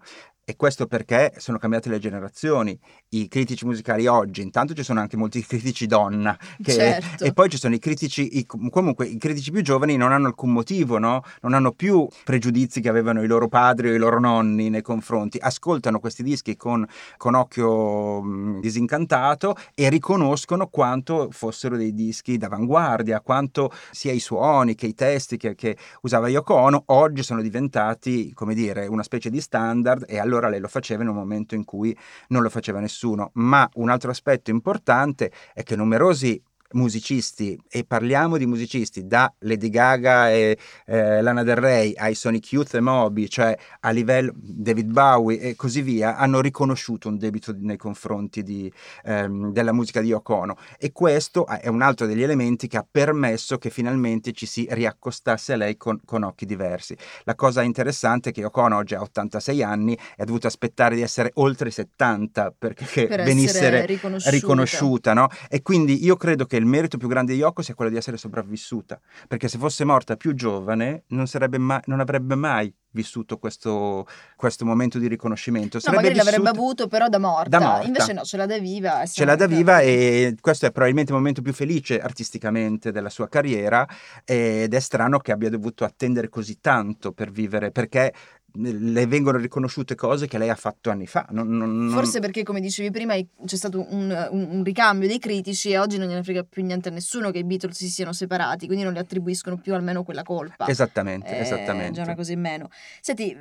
E questo perché sono cambiate le generazioni. I critici musicali oggi, intanto ci sono anche molti (laughs) critici donna, che- Certo. e poi ci sono i critici, i- comunque i critici più giovani non hanno alcun motivo, no? non hanno più pregiudizi che avevano i loro padri o i loro nonni nei confronti, ascoltano questi dischi con, con occhio mh, disincantato e riconoscono quanto fossero dei dischi d'avanguardia, quanto sia i suoni che i testi che, che usava Yoko Ono oggi sono diventati, come dire, una specie di standard e allora lei lo faceva in un momento in cui non lo faceva nessuno. Ma un altro aspetto importante è che numerosi musicisti e parliamo di musicisti da Lady Gaga e eh, Lana Del Rey ai Sonic Youth e Moby cioè a livello David Bowie e così via hanno riconosciuto un debito nei confronti di, ehm, della musica di Yoko Ono e questo è un altro degli elementi che ha permesso che finalmente ci si riaccostasse a lei con, con occhi diversi la cosa interessante è che Yoko Ono oggi ha 86 anni e ha dovuto aspettare di essere oltre i 70 perché Per venisse riconosciuta. riconosciuta no? e quindi io credo che il merito più grande di Yoko sia quello di essere sopravvissuta perché se fosse morta più giovane non, sarebbe mai, non avrebbe mai vissuto questo, questo momento di riconoscimento No, sarebbe magari l'avrebbe vissuto- avuto però da morta. Da morta. Invece no, ce l'ha da viva. ce l'ha da viva e questo è probabilmente il momento più felice artisticamente della sua carriera ed è strano che abbia dovuto attendere così tanto per vivere perché le vengono riconosciute cose che lei ha fatto anni fa. Non- non- Forse perché, come dicevi prima, c'è stato un, un- un ricambio dei critici e oggi non gliene frega più niente a nessuno che i Beatles si siano separati, quindi non le attribuiscono più almeno quella colpa. Esattamente, È esattamente. già una cosa in meno. Senti,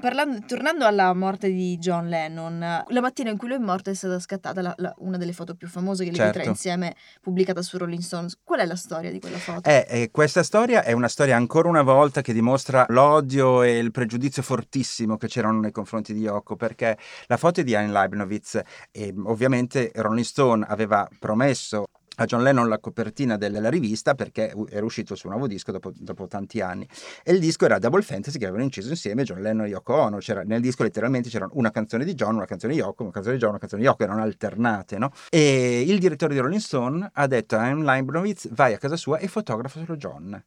parlando- tornando alla morte di John Lennon, la mattina in cui lui è morto è stata scattata la- la- una delle foto più famose che li Certo. insieme, pubblicata su Rolling Stones. Qual è la storia di quella foto? Eh, eh, questa storia è una storia ancora una volta che dimostra l'odio e il pregiudizio fortissimo che c'erano nei confronti di Yoko, perché la foto è di Anne Leibnovitz e ovviamente Rolling Stone aveva promesso a John Lennon la copertina della rivista perché era uscito su un nuovo disco dopo, dopo tanti anni. E il disco era Double Fantasy che avevano inciso insieme John Lennon e Yoko Ono. C'era- nel disco letteralmente c'erano una canzone di John, una canzone di Yoko, una canzone di John, una canzone di Yoko erano alternate no? e il direttore di Rolling Stone ha detto a Anne Leibnovitz vai a casa sua e fotografa solo John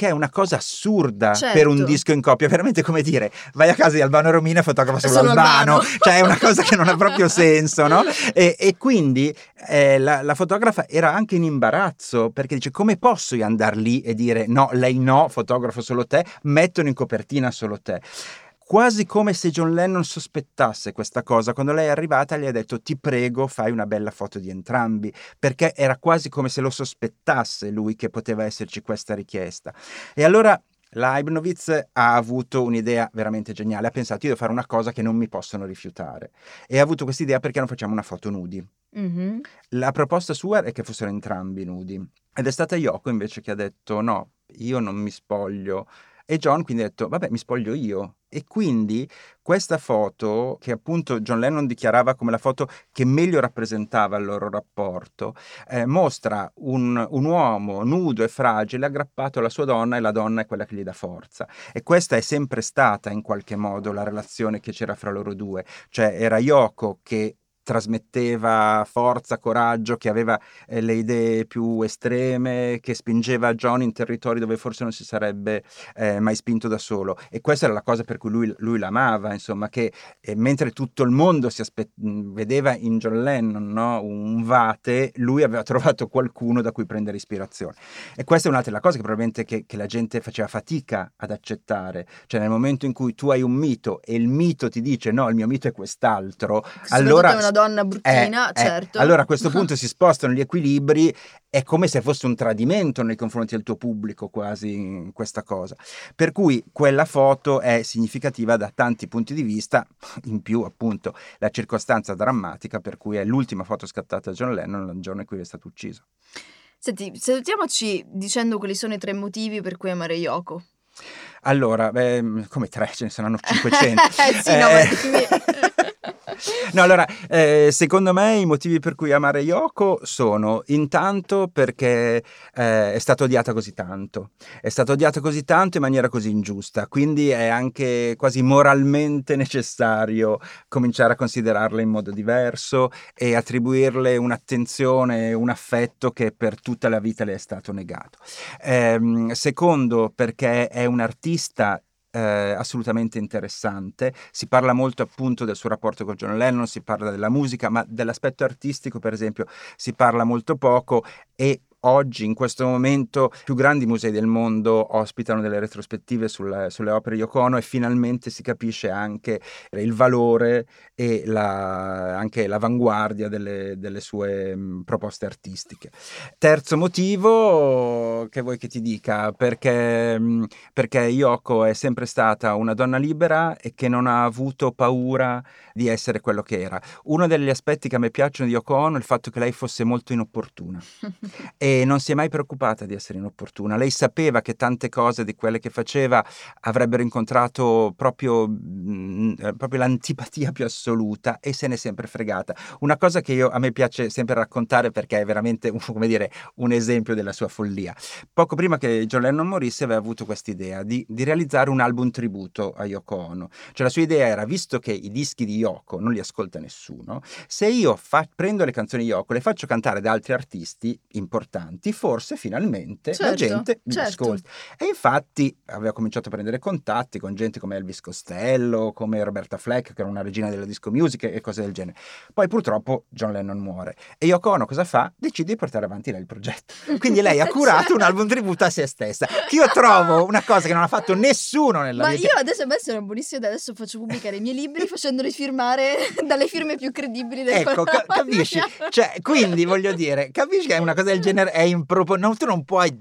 che è una cosa assurda Certo. per un disco in coppia, veramente come dire, vai a casa di Albano Romina e fotografa solo, Solo Albano, Albano. (laughs) cioè è una cosa che non ha proprio senso, no? E, e quindi eh, la, la fotografa era anche in imbarazzo perché dice come posso io andare lì e dire no, lei no, fotografo solo te, mettono in copertina solo te. Quasi come se John Lennon sospettasse questa cosa, quando lei è arrivata gli ha detto ti prego fai una bella foto di entrambi, perché era quasi come se lo sospettasse lui che poteva esserci questa richiesta. E allora Leibnovitz ha avuto un'idea veramente geniale, ha pensato io devo fare una cosa che non mi possono rifiutare e ha avuto questa idea perché non facciamo una foto nudi. Mhm. La proposta sua è che fossero entrambi nudi ed è stata Yoko invece che ha detto no, io non mi spoglio e John quindi ha detto vabbè mi spoglio io e quindi questa foto che appunto John Lennon dichiarava come la foto che meglio rappresentava il loro rapporto eh, mostra un, un uomo nudo e fragile aggrappato alla sua donna e la donna è quella che gli dà forza. E questa è sempre stata in qualche modo la relazione che c'era fra loro due. Cioè era Yoko che trasmetteva forza, coraggio, che aveva eh, le idee più estreme, che spingeva John in territori dove forse non si sarebbe eh, mai spinto da solo. E questa era la cosa per cui lui, lui l'amava, insomma, che eh, mentre tutto il mondo si aspe- mh, vedeva in John Lennon no, un vate, lui aveva (laughs) trovato qualcuno da cui prendere ispirazione. E questa è un'altra cosa che probabilmente che, che la gente faceva fatica ad accettare. Cioè nel momento in cui tu hai un mito e il mito ti dice no, il mio mito è quest'altro, Soprattutto allora donna bruttina, eh, eh, certo. Allora a questo (laughs) punto si spostano gli equilibri, è come se fosse un tradimento nei confronti del tuo pubblico quasi questa cosa. Per cui quella foto è significativa da tanti punti di vista, in più appunto la circostanza drammatica per cui è l'ultima foto scattata da John Lennon il giorno in cui è stato ucciso. Senti, salutiamoci dicendo quali sono i tre motivi per cui amare Yoko. Allora, beh, come tre, ce ne saranno 500. (laughs) sì, no, Eh, ma- (laughs) (laughs) No, allora, eh, secondo me i motivi per cui amare Yoko sono intanto perché eh, è stata odiata così tanto, è stata odiata così tanto in maniera così ingiusta, quindi è anche quasi moralmente necessario cominciare a considerarla in modo diverso e attribuirle un'attenzione, un affetto che per tutta la vita le è stato negato. Ehm, secondo perché è un artista eh, assolutamente interessante. Si parla molto appunto del suo rapporto con John Lennon, si parla della musica, ma dell'aspetto artistico, per esempio, si parla molto poco e oggi, in questo momento, più grandi musei del mondo ospitano delle retrospettive sulle, sulle opere di Yoko Ono e finalmente si capisce anche il valore e la, anche l'avanguardia delle, delle sue mh, proposte artistiche. Terzo motivo, che vuoi che ti dica? Perché, mh, perché Yoko è sempre stata una donna libera e che non ha avuto paura di essere quello che era. Uno degli aspetti che a me piacciono di Yoko Ono è il fatto che lei fosse molto inopportuna. e (laughs) non si è mai preoccupata di essere inopportuna. Lei sapeva che tante cose di quelle che faceva avrebbero incontrato proprio, mh, eh, proprio l'antipatia più assoluta e se n'è sempre fregata. Una cosa che io, a me piace sempre raccontare perché è veramente un, come dire, un esempio della sua follia. Poco prima che John Lennon morisse aveva avuto questa idea di, di realizzare un album tributo a Yoko Ono. Cioè la sua idea era, visto che i dischi di Yoko non li ascolta nessuno, se io fa- prendo le canzoni Yoko, le faccio cantare da altri artisti importanti, forse finalmente la Certo, gente mi certo. ascolta. E infatti aveva cominciato a prendere contatti con gente come Elvis Costello, come Roberta Fleck, che era una regina della disco music e cose del genere. Poi purtroppo John Lennon muore e Yoko Ono cosa fa? Decide di portare avanti lei il progetto. (laughs) Quindi lei ha curato un album tributo a se stessa, che io trovo una cosa che non ha fatto nessuno nella Ma vita. io adesso mi è una buonissima adesso faccio pubblicare i miei libri facendoli firmare (laughs) dalle firme più credibili del Ecco, ca- (laughs) capisci? Cioè, quindi voglio dire, capisci che una cosa del genere è improponibile. tu non puoi,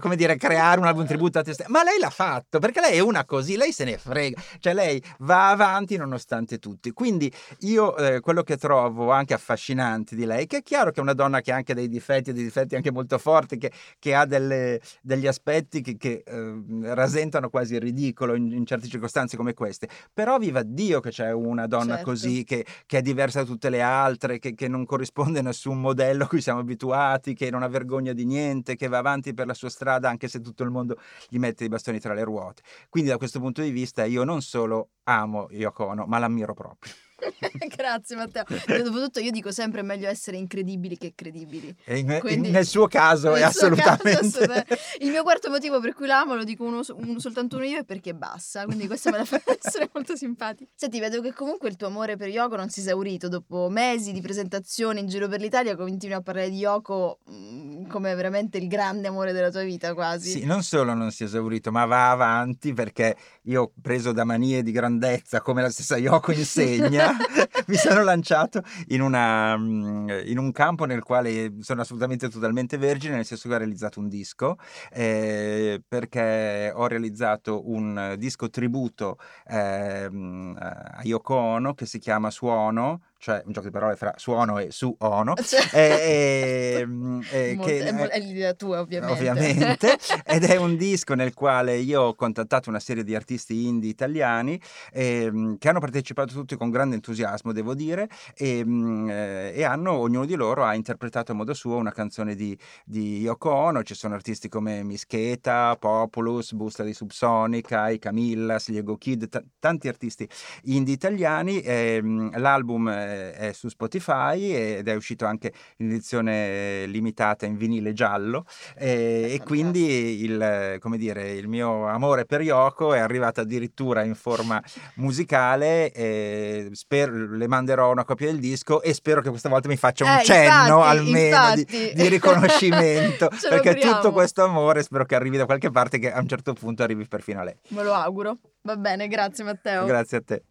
come dire, creare un album tributo a te stessa. Ma lei l'ha fatto, perché lei è una così, lei se ne frega. Cioè, lei va avanti nonostante tutti. Quindi io eh, quello che trovo anche affascinante di lei, che è chiaro che è una donna che ha anche dei difetti, dei difetti anche molto forti, che, che ha delle- degli aspetti che, che, eh, rasentano quasi il ridicolo in, in certe circostanze come queste. Però viva Dio che c'è una donna Certo. così, che, che è diversa da tutte le altre, che, che non corrisponde a nessun modello a cui siamo abituati, che non ha vergogna di niente, che va avanti per la sua strada anche se tutto il mondo gli mette i bastoni tra le ruote. Quindi da questo punto di vista io non solo amo Yoko Ono, ma l'ammiro proprio. (laughs) Grazie Matteo. Dopotutto io dico sempre è meglio essere incredibili che credibili. In- in- Quindi- nel suo caso è Nel suo caso, assolutamente... assolutamente. Il mio quarto motivo per cui l'amo, lo dico uno, uno- soltanto uno io, è perché è bassa. Quindi questa me la fa (laughs) essere molto simpatica. Senti, vedo che comunque il tuo amore per Yoko non si è esaurito. Dopo mesi di presentazioni in giro per l'Italia, continui a parlare di Yoko mm, come veramente il grande amore della tua vita, quasi. Sì, non solo non si è esaurito, ma va avanti perché io, preso da manie di grandezza, come la stessa Yoko insegna, (laughs) mi sono lanciato in, una, mm, in un campo nel quale sono assolutamente totalmente vergine, nel senso che ho realizzato un disco, eh, perché ho realizzato un disco tributo ehm, a Yoko Ono che si chiama Suono, cioè un gioco di parole fra suono e su ono, (laughs) Cioè- eh, (laughs) ehm, eh, Molto- che- è, è l'idea tua, ovviamente. Ovviamente, (laughs) ed è un disco nel quale io ho contattato una serie di artisti indie italiani ehm, che hanno partecipato tutti con grande entusiasmo, devo dire, e, mm, eh, e hanno, ognuno di loro ha interpretato a modo suo una canzone di, di Yoko Ono. Ci sono artisti come Mischeta, Populus, Busta di Subsonica, i Camillas, gli Ego Kid, t- tanti artisti indie italiani. ehm, l'album è su Spotify ed è uscito anche in edizione limitata in vinile giallo e fantastico. quindi il, come dire, il mio amore per Yoko è arrivato addirittura in forma (laughs) musicale e spero, le manderò una copia del disco e spero che questa volta mi faccia un Eh, cenno infatti, almeno di, infatti. di riconoscimento (laughs) Ce lo perché tutto auguriamo. questo amore spero che arrivi da qualche parte che a un certo punto arrivi perfino a lei Me lo auguro. Va bene, grazie Matteo. grazie a te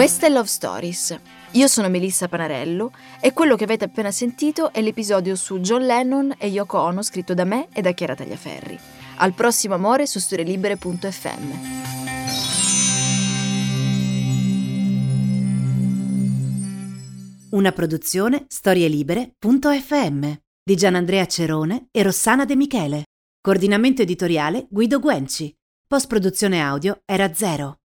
Questa è Love Stories. Io sono Melissa Panarello e quello che avete appena sentito è l'episodio su John Lennon e Yoko Ono scritto da me e da Chiara Tagliaferri. Al prossimo amore su storielibere.fm. Una produzione storielibere.fm di Gianandrea Cerone e Rossana De Michele. Coordinamento editoriale Guido Guenci. Post produzione audio era zero.